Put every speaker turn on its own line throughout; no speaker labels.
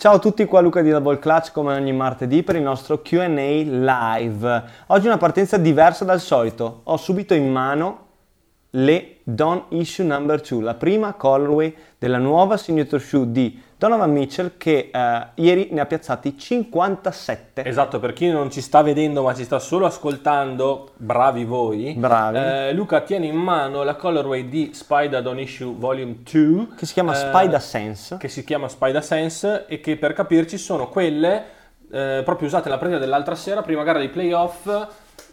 Ciao a tutti, qua Luca di Double Clutch come ogni martedì per il nostro QA live. Oggi una partenza diversa dal solito. Ho subito in mano le Don Issue Number 2, la prima colorway della nuova signature shoe di Donovan Mitchell che eh, ieri ne ha piazzati 57.
Esatto, per chi non ci sta vedendo ma ci sta solo ascoltando, bravi voi.
Bravi.
Eh, Luca tiene in mano la colorway di Spider Don Issue Volume 2
che si chiama eh, Spider Sense.
Che si chiama Spider Sense e che per capirci sono quelle eh, proprio usate nella partita dell'altra sera, prima gara dei playoff,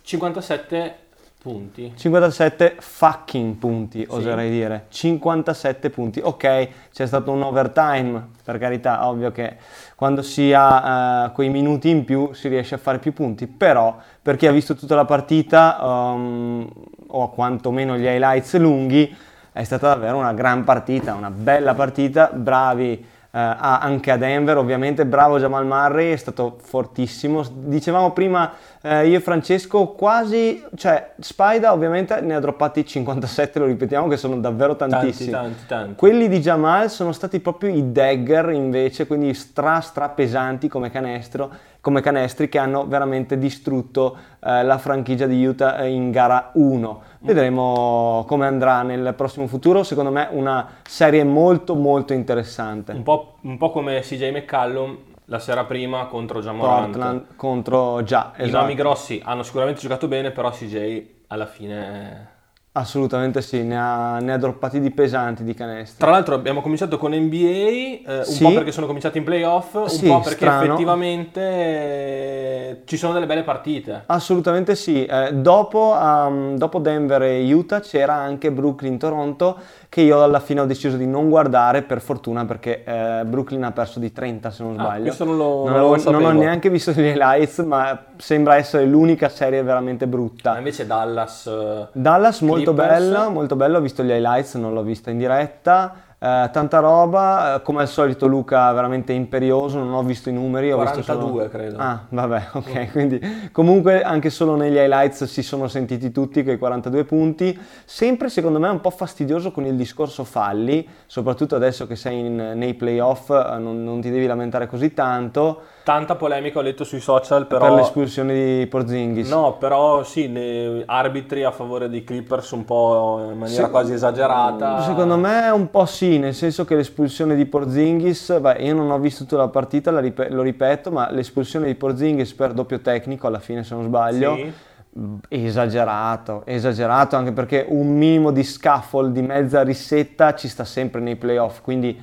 57 punti.
57 fucking punti, sì. oserei dire. 57 punti. Ok, c'è stato un overtime, per carità, ovvio che quando si ha uh, quei minuti in più si riesce a fare più punti, però per chi ha visto tutta la partita um, o quantomeno gli highlights lunghi, è stata davvero una gran partita, una bella partita, bravi Uh, anche a Denver ovviamente, bravo Jamal Murray, è stato fortissimo. Dicevamo prima uh, io e Francesco quasi, cioè Spida ovviamente ne ha droppati 57, lo ripetiamo che sono davvero tantissimi.
Tanti, tanti, tanti.
Quelli di Jamal sono stati proprio i dagger invece, quindi stra stra pesanti come canestro come canestri che hanno veramente distrutto eh, la franchigia di Utah in gara 1. Vedremo come andrà nel prossimo futuro, secondo me una serie molto molto interessante.
Un po', un po come CJ McCallum la sera prima contro Jamorant.
Portland contro già,
esatto. I nomi grossi hanno sicuramente giocato bene, però CJ alla fine
Assolutamente sì, ne ha, ne ha, droppati di pesanti di canestri.
Tra l'altro abbiamo cominciato con NBA, eh, un sì. po' perché sono cominciati in playoff, un sì, po' perché strano. effettivamente eh, ci sono delle belle partite.
Assolutamente sì, eh, dopo, um, dopo, Denver e Utah c'era anche Brooklyn-Toronto che io alla fine ho deciso di non guardare per fortuna perché eh, Brooklyn ha perso di 30 se non ah, sbaglio.
Ah, non lo,
non,
non,
lo non ho neanche visto gli highlights ma sembra essere l'unica serie veramente brutta.
Ma invece Dallas...
Eh, Dallas molto molto bella, molto bella, ho visto gli highlights, non l'ho vista in diretta. Eh, tanta roba, eh, come al solito Luca veramente imperioso, non ho visto i numeri.
42
solo...
credo.
Ah, vabbè, ok, quindi comunque anche solo negli highlights si sono sentiti tutti quei 42 punti. Sempre secondo me un po' fastidioso con il discorso falli, soprattutto adesso che sei in, nei playoff, eh, non, non ti devi lamentare così tanto
tanta polemica ho letto sui social però...
Per l'espulsione di Porzingis.
No, però sì, arbitri a favore dei Clippers un po' in maniera Se... quasi esagerata.
Secondo me un po' sì, nel senso che l'espulsione di Porzingis, beh, io non ho visto tutta la partita, la rip- lo ripeto, ma l'espulsione di Porzingis per doppio tecnico alla fine se non sbaglio... Sì. Esagerato, esagerato anche perché un minimo di scaffold di mezza risetta ci sta sempre nei playoff, quindi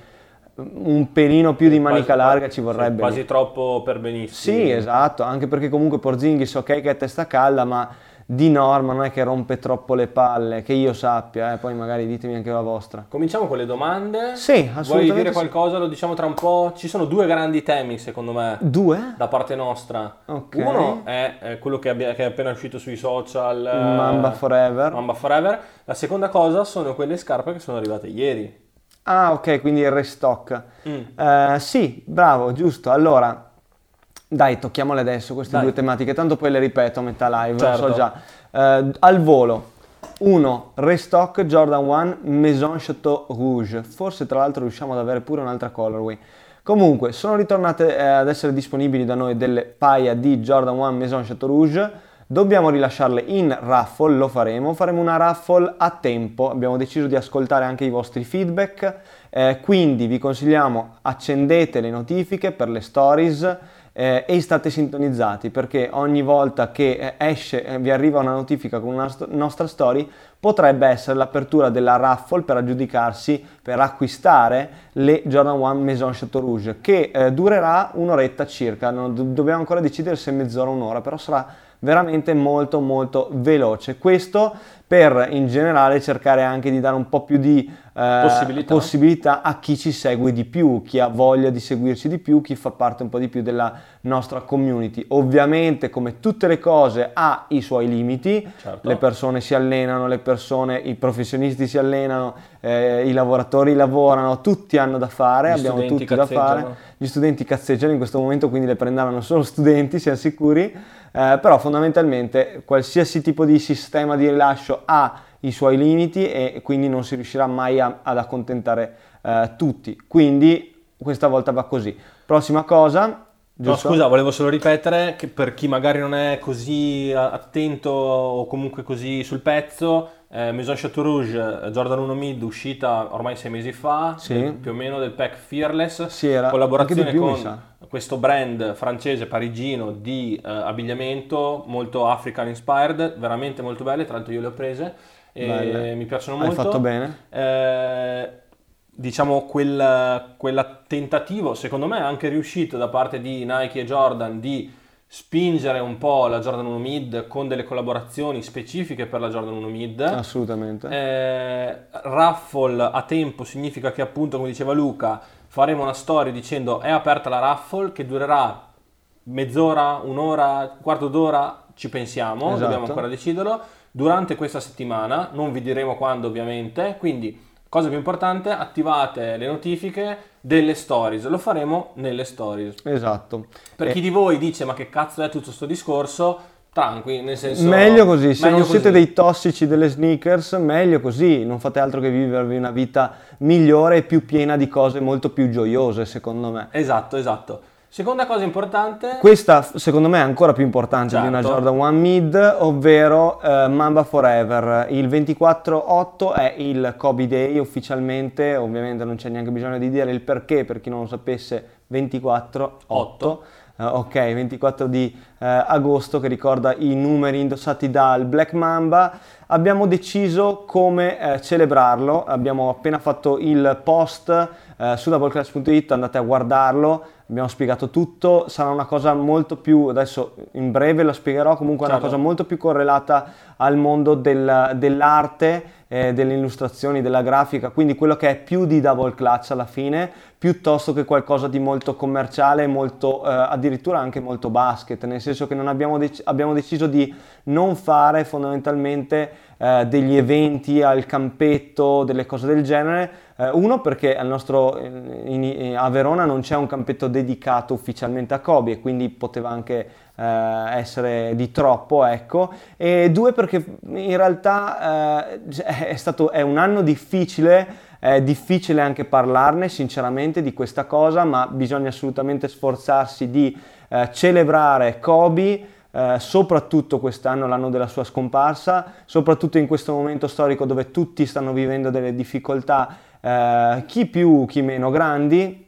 un pelino più di manica quasi, larga ci vorrebbe.
Quasi troppo per benissimo.
Sì, esatto, anche perché comunque Porzingis ok che è testa calda, ma di norma non è che rompe troppo le palle, che io sappia, eh, poi magari ditemi anche la vostra.
Cominciamo con le domande.
Sì, assolutamente.
Vuoi dire qualcosa? Lo diciamo tra un po'. Ci sono due grandi temi, secondo me.
Due?
Da parte nostra.
Okay.
Uno è, è quello che, abbia, che, è appena uscito sui social.
Mamba Forever.
Mamba Forever. La seconda cosa sono quelle scarpe che sono arrivate ieri.
Ah, ok, quindi il restock. Mm. Uh, sì, bravo, giusto. Allora, dai, tocchiamole adesso queste dai. due tematiche, tanto poi le ripeto a metà live,
certo.
lo so già. Uh, al volo, 1. Restock Jordan 1 Maison Chateau Rouge. Forse tra l'altro riusciamo ad avere pure un'altra colorway. Comunque, sono ritornate eh, ad essere disponibili da noi delle paia di Jordan 1 Maison Chateau Rouge Dobbiamo rilasciarle in raffle, lo faremo, faremo una raffle a tempo, abbiamo deciso di ascoltare anche i vostri feedback, eh, quindi vi consigliamo accendete le notifiche per le stories eh, e state sintonizzati perché ogni volta che eh, esce, eh, vi arriva una notifica con una st- nostra story, potrebbe essere l'apertura della raffle per aggiudicarsi, per acquistare le Jordan 1 Maison Chateau Rouge, che eh, durerà un'oretta circa, non, dobbiamo ancora decidere se mezz'ora o un'ora, però sarà veramente molto molto veloce. Questo per in generale cercare anche di dare un po' più di eh, possibilità. possibilità. a chi ci segue di più, chi ha voglia di seguirci di più, chi fa parte un po' di più della nostra community. Ovviamente come tutte le cose ha i suoi limiti, certo. le persone si allenano, le persone, i professionisti si allenano, eh, i lavoratori lavorano, tutti hanno da fare,
Gli
abbiamo tutti da fare, gli studenti cazzeggiano in questo momento quindi le prenderanno solo studenti, siamo sicuri eh, però fondamentalmente qualsiasi tipo di sistema di rilascio ha i suoi limiti e quindi non si riuscirà mai a, ad accontentare eh, tutti. Quindi questa volta va così. Prossima cosa,
No, scusa, volevo solo ripetere che per chi magari non è così attento o comunque così sul pezzo, eh, Maison Chateau Rouge, Jordan 1 Mid, uscita ormai sei mesi fa,
Sì.
più o meno del pack Fearless,
Sì, era-
collaborazione
più,
con. Questo brand francese parigino di eh, abbigliamento molto African inspired, veramente molto belle, tra l'altro io le ho prese e
Belle.
mi piacciono
Hai
molto.
fatto bene.
Eh, diciamo quel, quel tentativo secondo me è anche riuscito da parte di Nike e Jordan di spingere un po' la Jordan 1 Mid con delle collaborazioni specifiche per la Jordan 1 Mid
Assolutamente.
eh, raffle a tempo significa che appunto come diceva Luca faremo una storia dicendo è aperta la raffle che durerà mezz'ora, un'ora, un quarto d'ora, ci pensiamo,
Esatto.
dobbiamo ancora deciderlo, durante questa settimana, non vi diremo quando ovviamente, quindi cosa più importante, attivate le notifiche delle stories, lo faremo nelle stories.
Esatto.
Per
Eh,
chi di voi dice ma che cazzo è tutto sto discorso, tranqui, nel senso...
Meglio così, se
meglio
non siete
così.
dei tossici delle sneakers, meglio così, non fate altro che vivervi una vita migliore e più piena di cose molto più gioiose, secondo me.
Esatto, esatto. Seconda cosa importante,
Questa secondo me è ancora più importante di una
Certo.
Jordan 1 Mid, ovvero eh, Mamba Forever. Il 24-8 è il Kobe Day ufficialmente, ovviamente non c'è neanche bisogno di dire il perché per chi non lo sapesse, 24-8. Eh, ok, 24 di eh, agosto che ricorda i numeri indossati dal Black Mamba. Abbiamo deciso come eh, celebrarlo, abbiamo appena fatto il post su doubleclass.it, andate a guardarlo, abbiamo spiegato tutto, sarà una cosa molto più, adesso in breve lo spiegherò, comunque è una
Certo.
cosa molto più correlata al mondo del- dell'arte, eh, delle illustrazioni, della grafica, quindi quello che è più di double clutch alla fine, piuttosto che qualcosa di molto commerciale, molto, eh, addirittura anche molto basket, nel senso che abbiamo, dec- abbiamo deciso di non fare fondamentalmente eh, degli eventi al campetto, delle cose del genere. Eh, uno perché nostro, in- in- a Verona non c'è un campetto dedicato ufficialmente a Kobe e quindi poteva anche eh, essere di troppo, ecco. E due perché in realtà eh, è stato è un anno difficile è difficile anche parlarne sinceramente di questa cosa, ma bisogna assolutamente sforzarsi di eh, celebrare Kobe, eh, soprattutto quest'anno, l'anno della sua scomparsa, soprattutto in questo momento storico dove tutti stanno vivendo delle difficoltà, eh, chi più, chi meno grandi,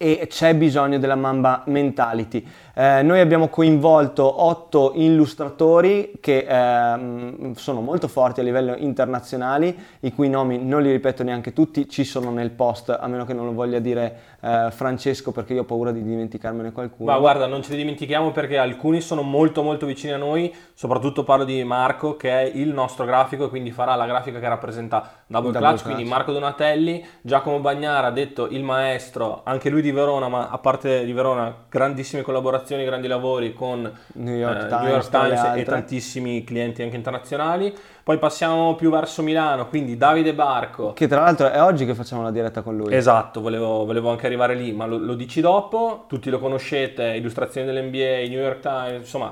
e c'è bisogno della Mamba Mentality. Eh, noi abbiamo coinvolto otto illustratori che ehm, sono molto forti a livello internazionale, i cui nomi non li ripeto neanche tutti, ci sono nel post, a meno che non lo voglia dire eh, Francesco perché io ho paura di dimenticarmene qualcuno.
Ma guarda, non ce li dimentichiamo perché alcuni sono molto molto vicini a noi, soprattutto parlo di Marco che è il nostro grafico e quindi farà la grafica che rappresenta Double,
Double
Clutch,
Clutch.
quindi Marco Donatelli, Giacomo Bagnara, detto il maestro, anche lui di Verona, ma a parte di Verona, grandissime collaborazioni, grandi lavori con
New York
eh,
Times,
New York Times e tantissimi clienti anche internazionali. Poi passiamo più verso Milano, quindi Davide Barco.
Che tra l'altro è oggi che facciamo la diretta con lui.
Esatto, volevo, volevo anche arrivare lì, ma lo, lo dici dopo, tutti lo conoscete, illustrazioni dell'NBA, New York Times, insomma,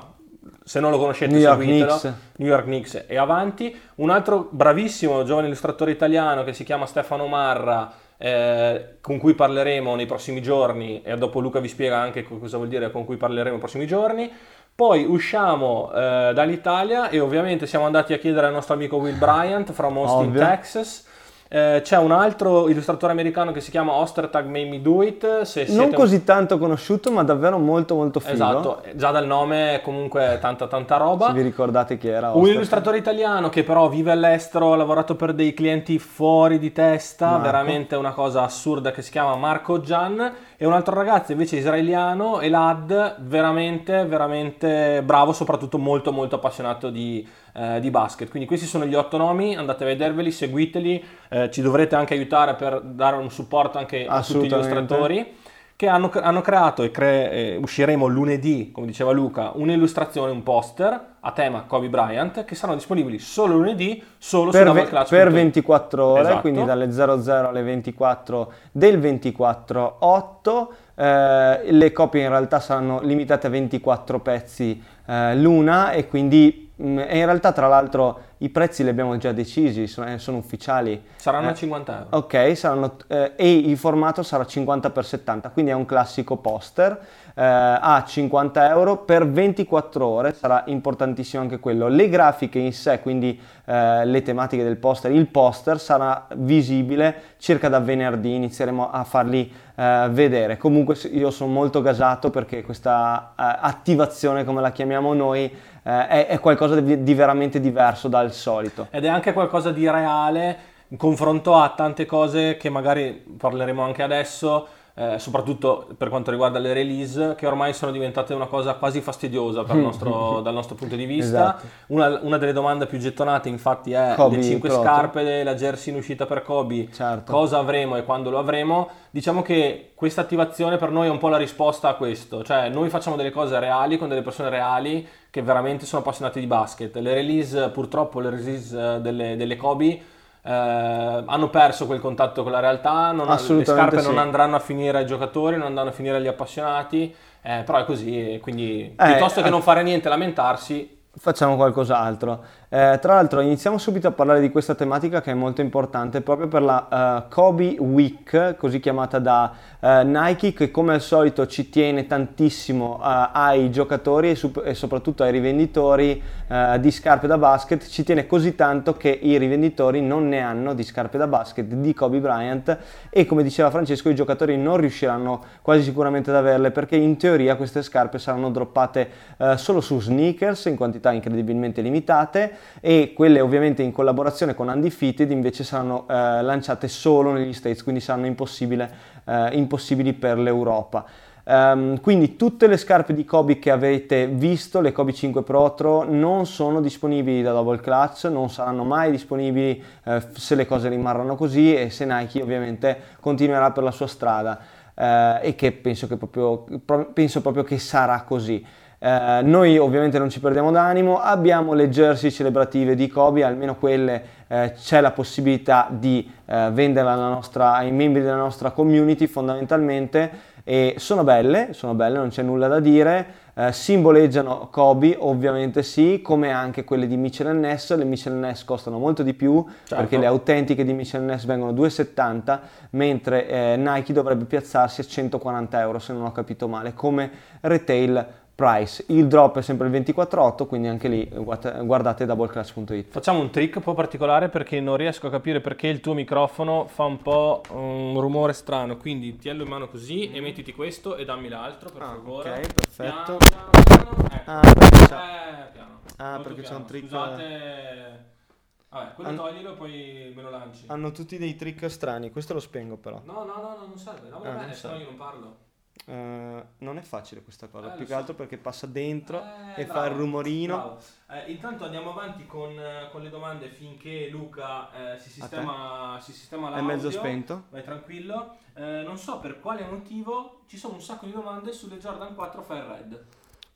se non lo conoscete
New York
seguitelo,
Knicks.
New York Knicks e avanti. Un altro bravissimo giovane illustratore italiano che si chiama Stefano Marra, eh, con cui parleremo nei prossimi giorni e dopo Luca vi spiega anche co- cosa vuol dire con cui parleremo nei prossimi giorni. Poi usciamo eh, dall'Italia e ovviamente siamo andati a chiedere al nostro amico Will Bryant from Austin,
Ovvio.
Texas. Eh, c'è un altro illustratore americano che si chiama Ostertag Made Me Do It. Se
Non così tanto conosciuto, ma davvero molto molto figo.
Esatto, già dal nome comunque tanta tanta roba.
Se vi ricordate chi era
Un
Oster.
illustratore italiano che però vive all'estero, ha lavorato per dei clienti fuori di testa,
Marco.
veramente una cosa assurda che si chiama Marco Gian e un altro ragazzo invece israeliano, Elad, veramente veramente bravo, soprattutto molto molto appassionato di, eh, di basket. Quindi questi sono gli otto nomi, andate a vederveli, seguiteli, eh, ci dovrete anche aiutare per dare un supporto anche a tutti gli illustratori che hanno, hanno creato e cre- eh, usciremo lunedì, come diceva Luca, un'illustrazione, un poster a tema Kobe Bryant che saranno disponibili solo lunedì, solo su
per, ve-
doubleclutch.it.
per 24 ore,
Esatto.
quindi dalle 00 alle 24 del 24-8. Eh, le copie in realtà saranno limitate a 24 pezzi eh, l'una e quindi e in realtà tra l'altro i prezzi li abbiamo già decisi, sono, eh, sono ufficiali.
Saranno
Eh,
a 50 euro.
Ok, saranno, eh, e il formato sarà 50x70, quindi è un classico poster a 50 euro per 24 ore, sarà importantissimo anche quello. Le grafiche in sé, quindi eh, le tematiche del poster, il poster sarà visibile circa da venerdì, inizieremo a farli eh, vedere. Comunque io sono molto gasato perché questa eh, attivazione, come la chiamiamo noi, eh, è, è qualcosa di, di veramente diverso dal solito.
Ed è anche qualcosa di reale in confronto a tante cose che magari parleremo anche adesso, eh, soprattutto per quanto riguarda le release, che ormai sono diventate una cosa quasi fastidiosa nostro- dal nostro punto di vista.
Esatto.
Una, una delle domande più gettonate infatti è
Kobe
le 5
Proto.
scarpe, la jersey in uscita per Kobe,
Certo.
cosa avremo e quando lo avremo. Diciamo che questa attivazione per noi è un po' la risposta a questo, cioè noi facciamo delle cose reali con delle persone reali che veramente sono appassionate di basket. Le release, purtroppo le release eh, delle, delle Kobe eh, hanno perso quel contatto con la realtà, non- le scarpe
sì.
non andranno a finire ai giocatori, non andranno a finire agli appassionati, eh, però è così, quindi
Eh,
piuttosto che
eh.
non fare niente e lamentarsi,
Facciamo qualcos'altro. Eh, tra l'altro iniziamo subito a parlare di questa tematica che è molto importante proprio per la eh, Kobe Week, così chiamata da eh, Nike, che come al solito ci tiene tantissimo eh, ai giocatori e, sup- e soprattutto ai rivenditori di scarpe da basket, ci tiene così tanto che i rivenditori non ne hanno di scarpe da basket di Kobe Bryant e come diceva Francesco i giocatori non riusciranno quasi sicuramente ad averle perché in teoria queste scarpe saranno droppate solo su sneakers in quantità incredibilmente limitate e quelle ovviamente in collaborazione con Undefeated invece saranno eh, lanciate solo negli States, quindi saranno eh, impossibili per l'Europa. Ehm, quindi tutte le scarpe di Kobe che avete visto, le Kobe 5 Protro, non sono disponibili da Double Clutch, non saranno mai disponibili eh, se le cose rimarranno così e se Nike ovviamente continuerà per la sua strada eh, e che penso, che proprio, pro- penso proprio che sarà così. Eh, noi ovviamente non ci perdiamo d'animo, abbiamo le jersey celebrative di Kobe, almeno quelle eh, c'è la possibilità di eh, venderle alla nostra- ai membri della nostra community fondamentalmente e sono belle, sono belle, non c'è nulla da dire, eh, simboleggiano Kobe ovviamente sì, come anche quelle di Mitchell Ness, le Mitchell Ness costano molto di più
Certo.
perché le autentiche di Mitchell Ness vengono 2,70 mentre eh, Nike dovrebbe piazzarsi a 140 euro se non ho capito male come retail price. Il drop è sempre il 24,8 quindi anche lì guarda- guardate doubleclass.it.
Facciamo un trick un po' particolare perché non riesco a capire perché il tuo microfono fa un po' un rumore strano, quindi tienilo in mano così e mettiti questo e dammi l'altro per
Ah,
favore.
ok, perfetto.
Piano, piano, piano. Ecco.
Ah, perché c'è-
Eh, piano.
Ah, perché c'è un trick-
Scusate. Vabbè, quello
Han-
toglilo e poi me lo lanci.
Hanno tutti dei trick strani, questo lo spengo però.
No, no, no, no, non serve. No,
Ah,
vabbè,
non
se no
serve.
io non parlo.
Eh, non è facile questa cosa,
Eh,
più che
so.
altro perché passa dentro
Eh,
e
bravo,
fa il rumorino.
bravo. Eh, intanto andiamo avanti con, eh, con le domande finché Luca eh, si, sistema, si sistema
È
l'audio.
mezzo spento.
Vai tranquillo. Eh, non so per quale motivo ci sono un sacco di domande sulle Jordan 4 Fire Red.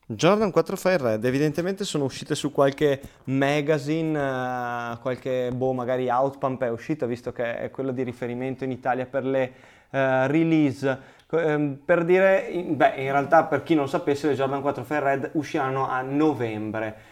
Jordan 4 Fire Red, evidentemente sono uscite su qualche magazine, qualche, boh, magari Outpump è uscita, visto che è quello di riferimento in Italia per le eh, release. Ehm, per dire, beh, in realtà per chi non sapesse, le Jordan 4 Fire Red usciranno a novembre.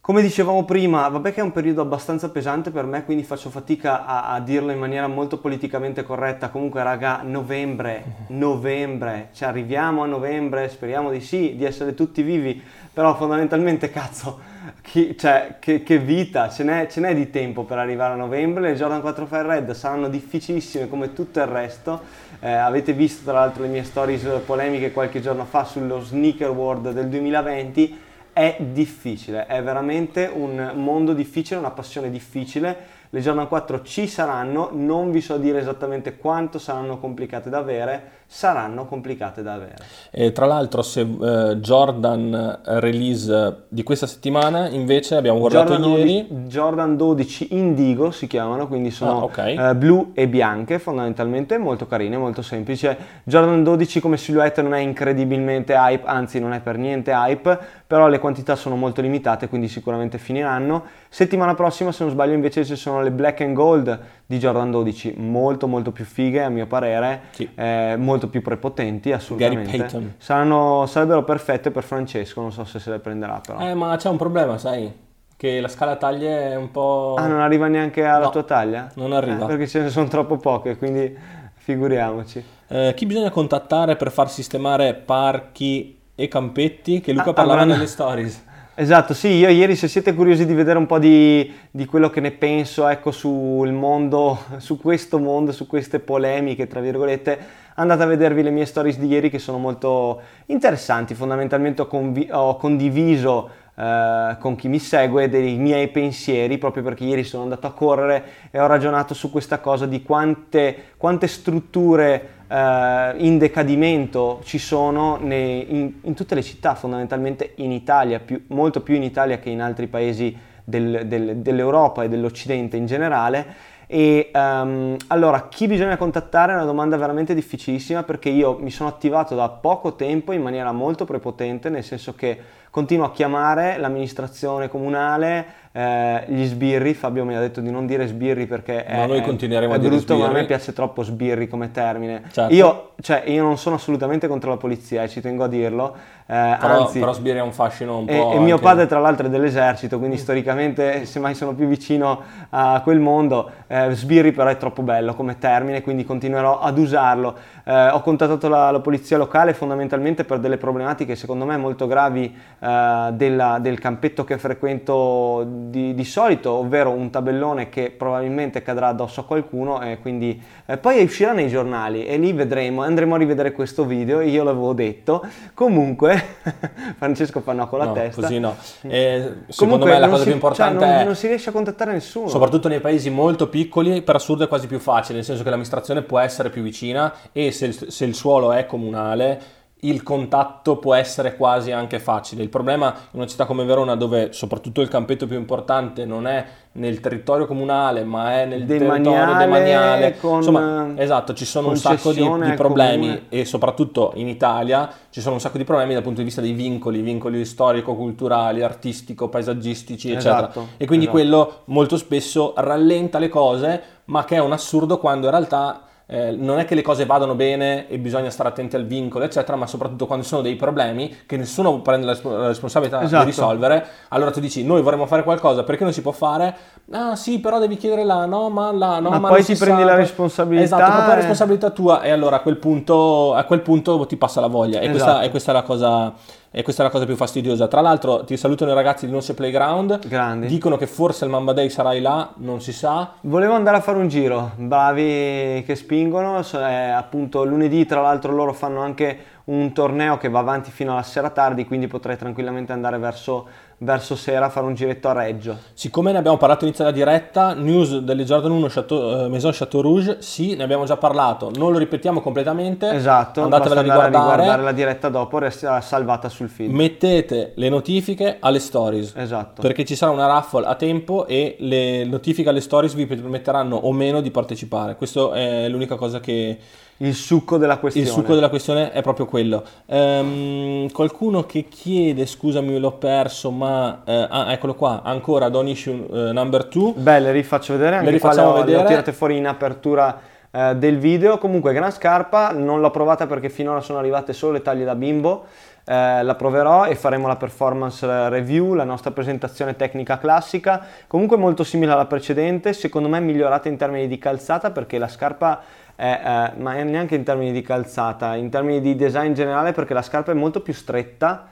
Come dicevamo prima, vabbè che è un periodo abbastanza pesante per me, quindi faccio fatica a, a dirlo in maniera molto politicamente corretta. Comunque, raga, novembre, novembre, ci arriviamo a novembre, speriamo di sì, di essere tutti vivi, però fondamentalmente, cazzo, chi- cioè, che, che vita, ce n'è, ce n'è di tempo per arrivare a novembre. Le Jordan 4 Fire Red saranno difficilissime come tutto il resto. Eh, avete visto tra l'altro le mie stories polemiche qualche giorno fa sullo Sneaker World del 2020 è difficile, è veramente un mondo difficile, una passione difficile. Le Jordan 4 ci saranno, non vi so dire esattamente quanto saranno complicate da avere, saranno complicate da avere.
E tra l'altro, se eh, Jordan release di questa settimana, invece abbiamo guardato
Jordan,
ieri.
11 Jordan 12 Indigo si chiamano, quindi sono
Ah, ok.
eh, blu e bianche fondamentalmente, molto carine, molto semplice. Jordan 12 come silhouette non è incredibilmente hype, anzi non è per niente hype, però le quantità sono molto limitate, quindi sicuramente finiranno. Settimana prossima, se non sbaglio, invece ci sono le black and gold di Jordan 12, molto molto più fighe a mio parere,
Sì.
eh, molto più prepotenti assolutamente. Saranno- sarebbero perfette per Francesco, non so se se le prenderà però.
Eh, ma c'è un problema, sai? che la scala taglie è un po'...
Ah, non arriva neanche alla
No,
tua taglia?
non arriva.
Eh, perché ce ne sono troppo poche, quindi figuriamoci.
Eh, chi bisogna contattare per far sistemare parchi e campetti? Che Luca
Ah,
parlava
avranno-
nelle stories.
Esatto, sì, io ieri se siete curiosi di vedere un po' di, di quello che ne penso, ecco, sul mondo, su questo mondo, su queste polemiche, tra virgolette, andate a vedervi le mie stories di ieri che sono molto interessanti. Fondamentalmente ho, convi- ho condiviso eh, con chi mi segue dei miei pensieri, proprio perché ieri sono andato a correre e ho ragionato su questa cosa di quante, quante strutture eh, in decadimento ci sono nei- in, in tutte le città, fondamentalmente in Italia, più- molto più in Italia che in altri paesi del- del- dell'Europa e dell'Occidente in generale. E ehm, allora, chi bisogna contattare è una domanda veramente difficilissima perché io mi sono attivato da poco tempo in maniera molto prepotente, nel senso che continuo a chiamare l'amministrazione comunale, eh, gli sbirri, Fabio mi ha detto di non dire sbirri perché
Ma
è,
noi
è-
continueremo
è
a dire
brutto, ma a me
sbirri.
piace troppo sbirri come termine.
Certo.
Io, cioè, io non sono assolutamente contro la polizia, e ci tengo a dirlo, eh,
Però,
anzi...
però Sbirri ha un fascino un
E,
po'...
e mio
anche-
padre tra l'altro è dell'esercito, quindi storicamente semmai sono più vicino a quel mondo, eh, sbirri però è troppo bello come termine, quindi continuerò ad usarlo. Eh, ho contattato la, la polizia locale fondamentalmente per delle problematiche secondo me molto gravi eh, della- del campetto che frequento di, di solito, ovvero un tabellone che probabilmente cadrà addosso a qualcuno e quindi eh, poi uscirà nei giornali e lì vedremo, andremo a rivedere questo video, io l'avevo detto. Comunque, Francesco fa no con la
No,
testa.
così no. Eh, secondo
Comunque
me la cosa
si-
più importante
cioè, non,
è...
non si riesce a contattare nessuno.
Soprattutto nei paesi molto piccoli, per assurdo è quasi più facile, nel senso che l'amministrazione può essere più vicina e se il, se il suolo è comunale, il contatto può essere quasi anche facile. Il problema in una città come Verona, dove soprattutto il campetto più importante non è nel territorio comunale, ma è nel territorio
Demaniale,
demaniale,
con,
insomma, esatto, ci sono un sacco di, di problemi
comune.
e soprattutto in Italia ci sono un sacco di problemi dal punto di vista dei vincoli, vincoli storico-culturali, artistico, paesaggistici, eccetera.
Esatto,
E quindi
esatto.
quello molto spesso rallenta le cose, ma che è un assurdo quando in realtà eh, non è che le cose vadano bene e bisogna stare attenti al vincolo, eccetera, ma soprattutto quando ci sono dei problemi che nessuno prende la, resp- la responsabilità
Esatto.
di risolvere, allora tu dici noi vorremmo fare qualcosa, perché non si può fare? Ah sì, però devi chiedere là, no, ma là, no,
Ma
ma
poi ti
si
prendi
sa.
la responsabilità
Esatto,
e-
è responsabilità tua e allora a quel punto, a quel punto ti passa la voglia e, questa,
Esatto.
e questa è la cosa... E questa è la cosa più fastidiosa. Tra l'altro, ti salutano i ragazzi di Non Se Playground.
Grandi.
Dicono che forse il Mamba Day sarai là, non si sa.
Volevo andare a fare un giro, bravi che spingono, so- è appunto lunedì tra l'altro loro fanno anche un torneo che va avanti fino alla sera tardi, quindi potrei tranquillamente andare verso, verso sera fare un giretto a Reggio.
Siccome ne abbiamo parlato inizio della diretta, news delle Jordan 1 Chateau, eh, Maison Chateau Rouge, sì, ne abbiamo già parlato, non lo ripetiamo completamente.
Esatto,
andatevela a riguardare.
la diretta dopo, resta salvata sul feed.
Mettete le notifiche alle stories.
Esatto.
Perché ci sarà una raffle a tempo e le notifiche alle stories vi permetteranno o meno di partecipare. Questa è l'unica cosa che,
Il succo della questione.
Il succo della questione è proprio quello. Ehm, qualcuno che chiede, scusami, l'ho perso, ma eh, ah, eccolo qua, ancora Don Issue eh, number 2.
Beh, le rifaccio vedere, anche
Le
qua le
rifacciamo
ho, le ho
vedere.
tirate fuori in apertura eh, del video. Comunque, gran scarpa, non l'ho provata perché finora sono arrivate solo le taglie da bimbo. Eh, la proverò e faremo la performance eh, review, la nostra presentazione tecnica classica. Comunque molto simile alla precedente, secondo me migliorata in termini di calzata perché la scarpa è, eh, ma neanche in termini di calzata, in termini di design generale perché la scarpa è molto più stretta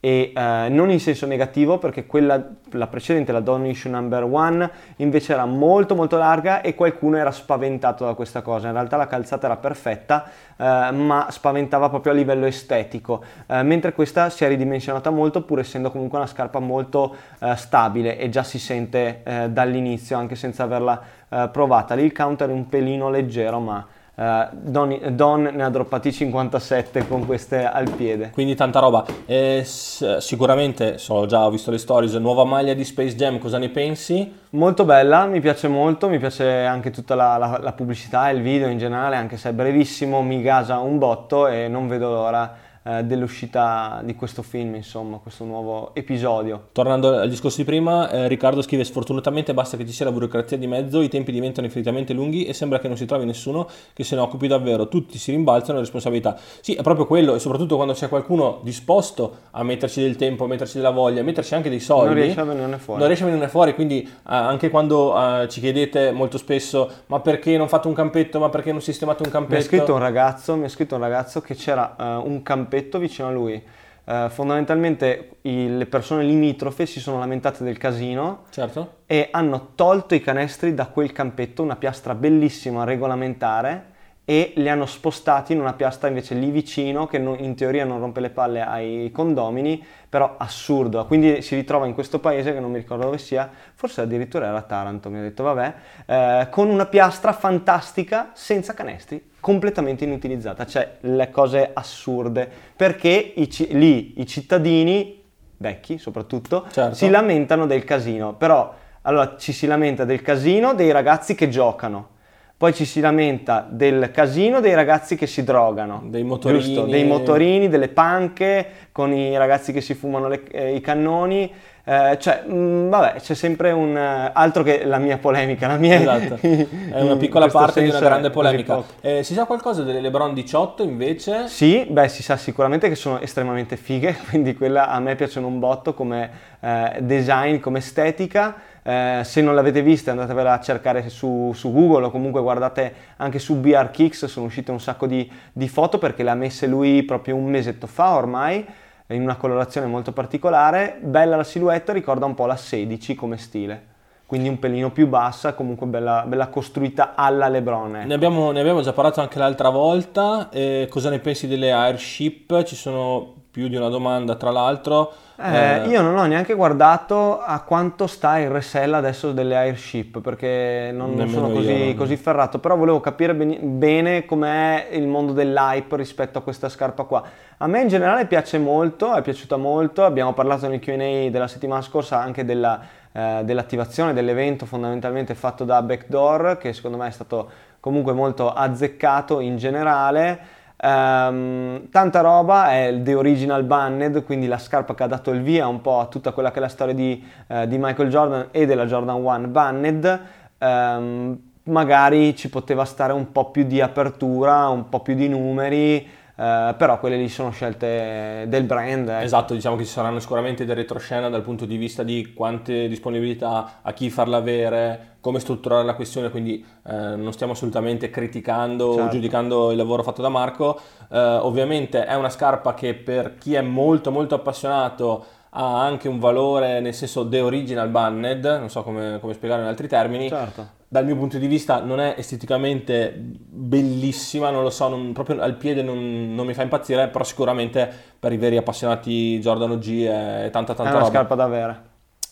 e eh, non in senso negativo perché quella la precedente la Dawn Issue Number One invece era molto molto larga e qualcuno era spaventato da questa cosa. In realtà la calzata era perfetta eh, ma spaventava proprio a livello estetico. Eh, mentre questa si è ridimensionata molto pur essendo comunque una scarpa molto eh, stabile e già si sente eh, dall'inizio anche senza averla eh, provata lì il counter è un pelino leggero ma eh, Don, Don ne ha droppati 57 con queste al piede
Quindi tanta roba. Eh, s- sicuramente, so già, ho visto le stories, nuova maglia di Space Jam, cosa ne pensi?
Molto bella, mi piace molto, mi piace anche tutta la, la- la pubblicità e il video in generale, anche se è brevissimo, mi gasa un botto e non vedo l'ora eh, dell'uscita di questo film, insomma, questo nuovo episodio.
Tornando al discorso di prima, eh, Riccardo scrive: Sfortunatamente basta che ci sia la burocrazia di mezzo, i tempi diventano infinitamente lunghi e sembra che non si trovi nessuno che se ne occupi davvero. Tutti si rimbalzano le responsabilità. Sì, è proprio quello, e soprattutto quando c'è qualcuno disposto a metterci del tempo, a metterci della voglia, a metterci anche dei soldi.
Non riesce a venirne fuori.
Non riesce a venirne fuori, quindi eh, anche quando eh, ci chiedete molto spesso: ma perché non fate un campetto? Ma perché non sistemate un campetto?
Mi ha scritto un ragazzo, mi ha scritto un ragazzo che c'era eh, un campetto vicino a lui. Eh, fondamentalmente i- le persone limitrofe si sono lamentate del casino
Certo.
e hanno tolto i canestri da quel campetto, una piastra bellissima regolamentare, e li hanno spostati in una piastra invece lì vicino che non- in teoria non rompe le palle ai condomini, però assurdo. Quindi si ritrova in questo paese che non mi ricordo dove sia, forse addirittura era Taranto, mi ha detto vabbè, eh, con una piastra fantastica senza canestri, completamente inutilizzata, cioè le cose assurde, perché i lì i cittadini, vecchi soprattutto,
Certo.
si lamentano del casino, però allora ci si lamenta del casino dei ragazzi che giocano. Poi ci si lamenta del casino dei ragazzi che si drogano,
Dei motorini.
giusto? dei motorini, delle panche con i ragazzi che si fumano le- eh, i cannoni. Eh, cioè, mh, vabbè, c'è sempre un eh, altro che la mia polemica, la mia
Esatto, è una piccola parte di una grande polemica. Eh, si sa qualcosa delle LeBron 18 invece?
Sì, beh, si sa sicuramente che sono estremamente fighe, quindi quella a me piacciono un botto come eh, design, come estetica. Eh, se non l'avete vista andatevela a cercare su, su Google o comunque guardate anche su BR Kicks, sono uscite un sacco di, di foto perché le ha messe lui proprio un mesetto fa ormai, in una colorazione molto particolare. Bella la silhouette, ricorda un po' la 16 come stile, quindi un pelino più bassa, comunque bella, bella costruita alla Lebron. ecco.
Ne abbiamo, ne abbiamo già parlato anche l'altra volta. Eh, cosa ne pensi delle airship? Ci sono più di una domanda, tra l'altro.
Eh, io non ho neanche guardato a quanto sta il resell adesso delle airship perché non, non sono
io,
così,
non-
così ferrato, però volevo capire bene, bene com'è il mondo dell'hype rispetto a questa scarpa qua. A me in generale piace molto, è piaciuta molto, abbiamo parlato nel Q&A della settimana scorsa anche della, eh, dell'attivazione dell'evento fondamentalmente fatto da Backdoor che secondo me è stato comunque molto azzeccato in generale. Ehm, tanta roba, è il The Original Banned, quindi la scarpa che ha dato il via un po' a tutta quella che è la storia di, eh, di Michael Jordan e della Jordan 1 Banned. Ehm, magari ci poteva stare un po' più di apertura, un po' più di numeri, eh, però quelle lì sono scelte del brand. ecco.
Esatto, diciamo che ci saranno sicuramente dei retroscena dal punto di vista di quante disponibilità, a chi farla avere, come strutturare la questione, quindi eh, non stiamo assolutamente criticando o
Certo.
giudicando il lavoro fatto da Marco. Eh, ovviamente è una scarpa che per chi è molto molto appassionato ha anche un valore nel senso the original banned, non so come, come spiegarlo in altri termini.
Certo.
Dal mio punto di vista non è esteticamente bellissima, non lo so, non- proprio al piede non, non mi fa impazzire, però sicuramente per i veri appassionati Jordan OG è tanta
È
tanta
una
roba.
scarpa da avere.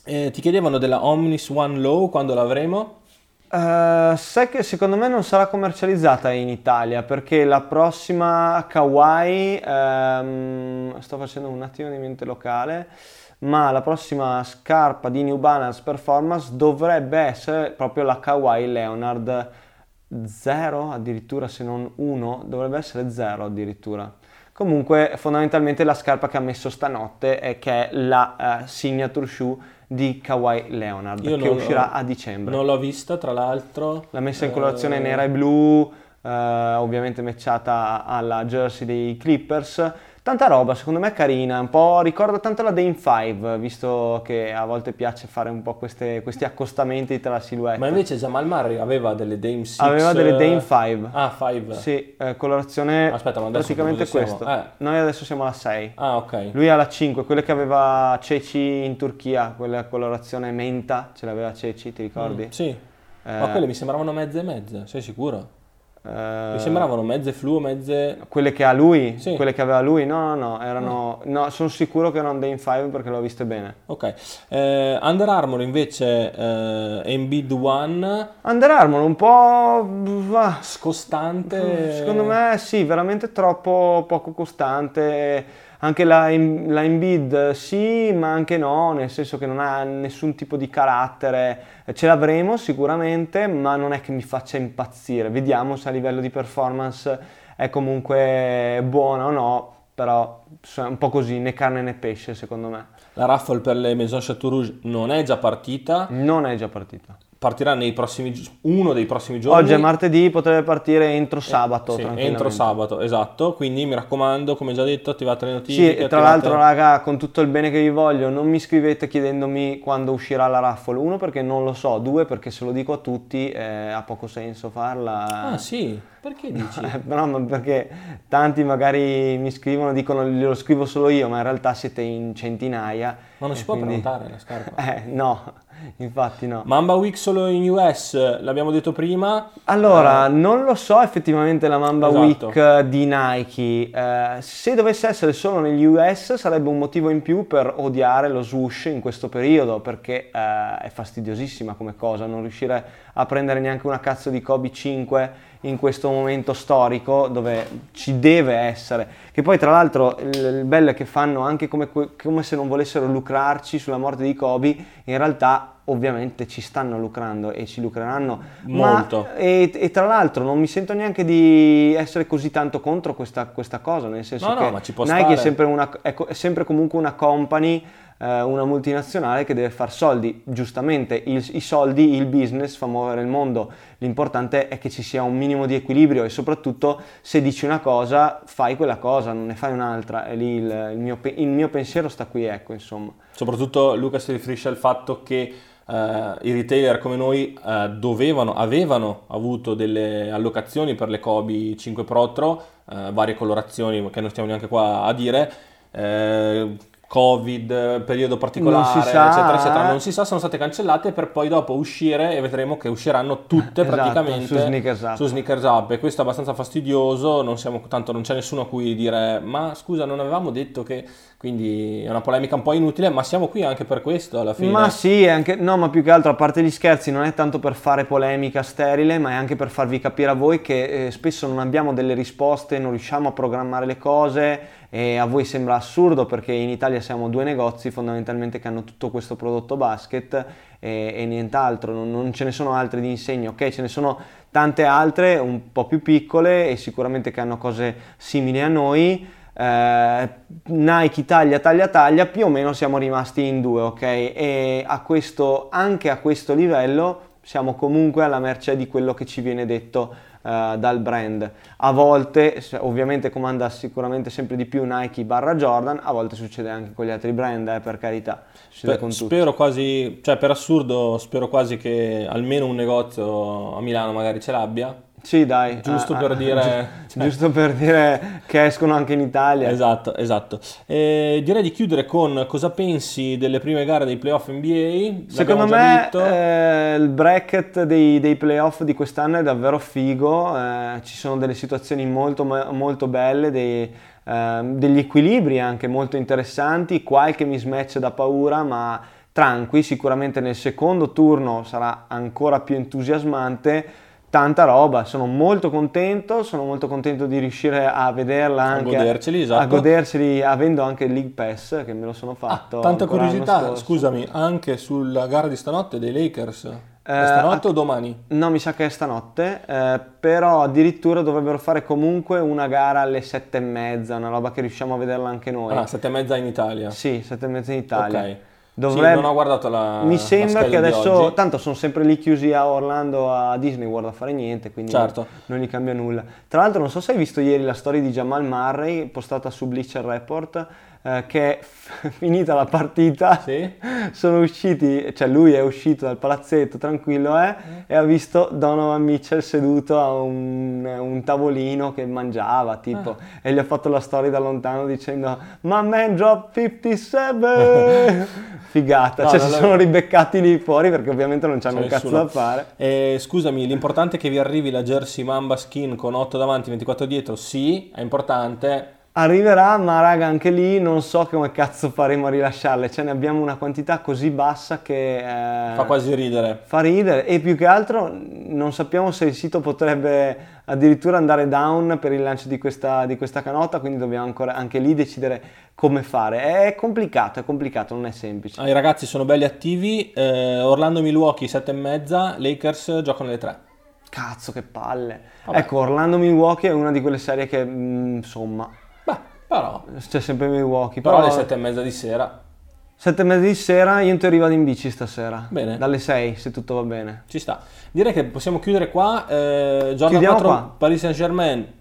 Eh, ti chiedevano della Omnis One Low quando l'avremo?
Eh, sai che secondo me non sarà commercializzata in Italia perché la prossima Kawaii, ehm, sto facendo un attimo di mente locale, ma la prossima scarpa di New Balance Performance dovrebbe essere proprio la Kawaii Leonard 0 addirittura se non 1, dovrebbe essere 0 addirittura. Comunque fondamentalmente la scarpa che ha messo stanotte è che è la eh, signature shoe di Kawhi Leonard
Io
che uscirà a dicembre.
Non l'ho vista, tra l'altro.
L'ha messa in
Eh,
colorazione nera e blu, eh, ovviamente matchata alla jersey dei Clippers. Tanta roba, secondo me carina, un po' ricorda tanto la Dame 5, visto che a volte piace fare un po' queste- questi accostamenti tra silhouette.
Ma invece Jamal Murray aveva delle Dame 6.
Aveva delle Dame 5.
Ah, 5.
Sì, eh, colorazione
Aspetta, ma adesso
praticamente questo.
Eh.
Noi adesso siamo alla 6.
Ah, ok.
Lui ha la 5, quelle che aveva Ceci in Turchia, quella colorazione menta, ce l'aveva Ceci, ti ricordi?
Mm, Sì.
Eh,
Ma quelle mi sembravano mezze e mezze, sei sicuro?
Eh,
Mi sembravano mezze fluo, mezze...
Quelle che ha lui?
Sì.
Quelle che aveva lui? No, no, no, erano... No, sono sicuro che erano Dame 5 perché le ho viste bene.
Ok. Eh, Under Armour invece eh, Embiid One,
Under Armour un po'...
scostante.
Secondo me sì, veramente troppo poco costante. Anche la, la Embiid sì, ma anche no, nel senso che non ha nessun tipo di carattere. Ce l'avremo sicuramente, ma non è che mi faccia impazzire. Vediamo se a livello di performance è comunque buona o no. però è un po' così, né carne né pesce secondo me.
La raffle per le Maison Chateau Rouge non è già partita.
Non è già partita
partirà nei prossimi uno dei prossimi giorni.
Oggi è martedì, potrebbe partire entro sabato.
Eh, sì, entro sabato, esatto. Quindi mi raccomando, come già detto, attivate le notifiche.
Sì,
attivate...
tra l'altro, raga, con tutto il bene che vi voglio, non mi scrivete chiedendomi quando uscirà la raffle. Uno, perché non lo so. Due, perché se lo dico a tutti eh, ha poco senso farla.
Ah, sì. Perché dici?
no, ma perché tanti magari mi scrivono, dicono glielo scrivo solo io, ma in realtà siete in centinaia.
Ma non si può quindi... prenotare la scarpa?
Eh, no. Infatti no.
Mamba Week solo in US, l'abbiamo detto prima.
Allora, eh, non lo so effettivamente la Mamba esatto. Week di Nike. Eh, se dovesse essere solo negli US sarebbe un motivo in più per odiare lo swoosh in questo periodo, perché eh, è fastidiosissima come cosa, non riuscire a prendere neanche una cazzo di Kobe 5 in questo momento storico dove ci deve essere. Che poi tra l'altro il, il bello è che fanno anche come, come, se non volessero lucrarci sulla morte di Kobe, in realtà ovviamente ci stanno lucrando e ci lucreranno
molto.
Ma, e, e, tra l'altro non mi sento neanche di essere così tanto contro questa, questa cosa, nel senso
no,
che
no,
Nike è sempre, una, è, è sempre comunque una company eh, una multinazionale che deve fare soldi, giustamente il, i soldi, il business fa muovere il mondo, l'importante è che ci sia un minimo di equilibrio e soprattutto se dici una cosa fai quella cosa, non ne fai un'altra, e lì il, il, mio, il mio, pensiero sta qui, ecco insomma.
Soprattutto Luca si riferisce al fatto che Uh, i retailer come noi uh, dovevano, avevano avuto delle allocazioni per le Kobe 5 Protro, uh, varie colorazioni che non stiamo neanche qua a dire, Covid, periodo particolare, eccetera, eccetera, non si sa, sono state cancellate per poi dopo uscire e vedremo che usciranno tutte esatto, praticamente
su Sneakers Up.
Su Sneakers Up e questo è abbastanza fastidioso, non siamo, tanto non c'è nessuno a cui dire ma scusa non avevamo detto che, quindi è una polemica un po' inutile, ma siamo qui anche per questo alla fine.
Ma sì, anche, no, ma più che altro a parte gli scherzi non è tanto per fare polemica sterile, ma è anche per farvi capire a voi che eh, spesso non abbiamo delle risposte, non riusciamo a programmare le cose e a voi sembra assurdo perché in Italia siamo due negozi fondamentalmente che hanno tutto questo prodotto basket e, e nient'altro, non, non, ce ne sono altre di insegno, ok? Ce ne sono tante altre un po' più piccole e sicuramente che hanno cose simili a noi. Eh, Nike taglia, taglia, taglia, più o meno siamo rimasti in due, ok? E a questo, anche a questo livello siamo comunque alla merce di quello che ci viene detto uh, dal brand. A volte, ovviamente comanda sicuramente sempre di più Nike barra Jordan, a volte succede anche con gli altri brand, eh, per carità.
Succede con spero quasi, cioè per assurdo, spero quasi che almeno un negozio a Milano magari ce l'abbia
sì, dai.
Giusto ah, per ah, dire...
Cioè... Giusto per dire che escono anche in Italia.
Esatto, esatto. E direi di chiudere con cosa pensi delle prime gare dei playoff NBA.
Secondo me eh, il bracket dei, dei, playoff di quest'anno è davvero figo, eh, ci sono delle situazioni molto, molto belle, dei, eh, degli equilibri anche molto interessanti, qualche mismatch da paura, ma tranqui, sicuramente nel secondo turno sarà ancora più entusiasmante tanta roba, sono molto contento, sono molto contento di riuscire a vederla anche
a goderceli, esatto.
a goderseli avendo anche il League Pass che me lo sono ah, fatto.
Ah, tanta curiosità, scusami, anche sulla gara di stanotte dei Lakers. Eh, stanotte o domani?
No, mi sa che è stanotte, eh, però addirittura dovrebbero fare comunque una gara alle sette e mezza, una roba che riusciamo a vederla anche noi.
Ah, sette e mezza in Italia?
Sì, sette e mezza in Italia.
Ok. Dovrebbe... Sì, non ho guardato la
Mi sembra che adesso, tanto sono sempre lì chiusi a Orlando a Disney World a fare niente, quindi
certo.
non gli cambia nulla. Tra l'altro non so se hai visto ieri la storia di Jamal Murray postata su Bleacher Report, eh, che finita la partita
sì?
sono usciti, cioè lui è uscito dal palazzetto tranquillo eh, mm. e ha visto Donovan Mitchell seduto a un, un tavolino che mangiava tipo ah. e gli ha fatto la storia da lontano dicendo ma man drop 57 figata, no, cioè si sono ribeccati lì fuori perché ovviamente non c'hanno un cazzo da fare.
Eh, scusami, l'importante è che vi arrivi la jersey Mamba Skin con 8 davanti, 24 dietro, sì, è importante,
Arriverà, ma raga, anche lì non so come cazzo faremo a rilasciarle. Cioè, ne abbiamo una quantità così bassa che.
Eh, fa quasi ridere.
Fa ridere. E più che altro non sappiamo se il sito potrebbe addirittura andare down per il lancio di questa, di questa canota. Quindi dobbiamo ancora anche lì decidere come fare. È complicato, è complicato, non è semplice.
Ah, I ragazzi sono belli attivi. Eh, Orlando Milwaukee 7 e mezza, Lakers giocano le 3.
Cazzo, che palle. Vabbè. Ecco, Orlando Milwaukee è una di quelle serie che, mh, mm, insomma
Però,
c'è sempre Milwaukee.
però
Però,
alle sette e mezza di sera
sette e mezza di sera io in teoria vado in bici stasera.
Bene.
Dalle 6 se tutto va bene.
ci sta. Direi che possiamo chiudere qua. Eh, Jordan
Chiudiamo
4
qua.
Paris Saint Germain.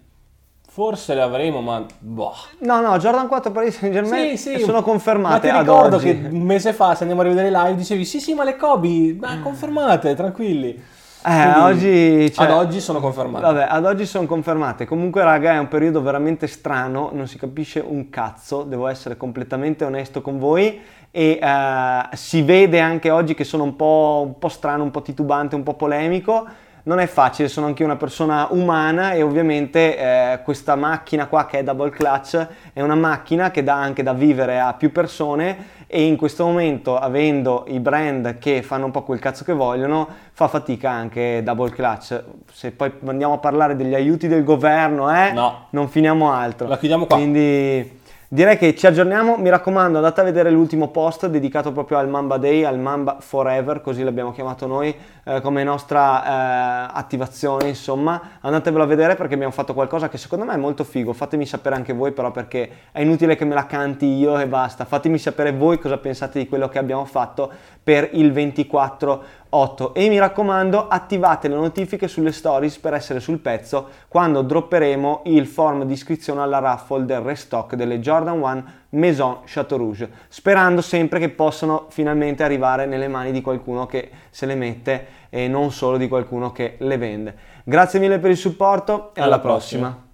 Forse le avremo, ma boh.
No, no, Jordan 4 Paris Saint Germain
Sì, sì.
sono
Ma
confermate
ti
ad
ricordo che un mese fa, se andiamo a rivedere i live, dicevi sì, sì, ma le Kobe, ma confermate, tranquilli.
Eh, oggi, cioè-
ad oggi sono confermate.
Vabbè, ad oggi sono confermate. Comunque, raga, è un periodo veramente strano, non si capisce un cazzo, devo essere completamente onesto con voi. E eh, si vede anche oggi che sono un po', un po' strano, un po' titubante, un po' polemico. Non è facile, sono anche una persona umana e ovviamente eh, questa macchina qua che è double clutch è una macchina che dà anche da vivere a più persone e in questo momento avendo i brand che fanno un po' quel cazzo che vogliono fa fatica anche double clutch. Se poi andiamo a parlare degli aiuti del governo, eh,
No.
non finiamo altro.
La chiudiamo qua.
Quindi direi che ci aggiorniamo. Mi raccomando, andate a vedere l'ultimo post dedicato proprio al Mamba Day, al Mamba Forever, così l'abbiamo chiamato noi eh, come nostra eh, attivazione. Insomma, andatevelo a vedere perché abbiamo fatto qualcosa che secondo me è molto figo. Fatemi sapere anche voi, però, perché è inutile che me la canti io e basta. Fatemi sapere voi cosa pensate di quello che abbiamo fatto per il 24 8 e mi raccomando attivate le notifiche sulle stories per essere sul pezzo quando dropperemo il form di iscrizione alla raffle del restock delle Jordan 1 Maison Chateau Rouge sperando sempre che possano finalmente arrivare nelle mani di qualcuno che se le mette e non solo di qualcuno che le vende grazie mille per il supporto e alla,
Alla prossima.
prossima.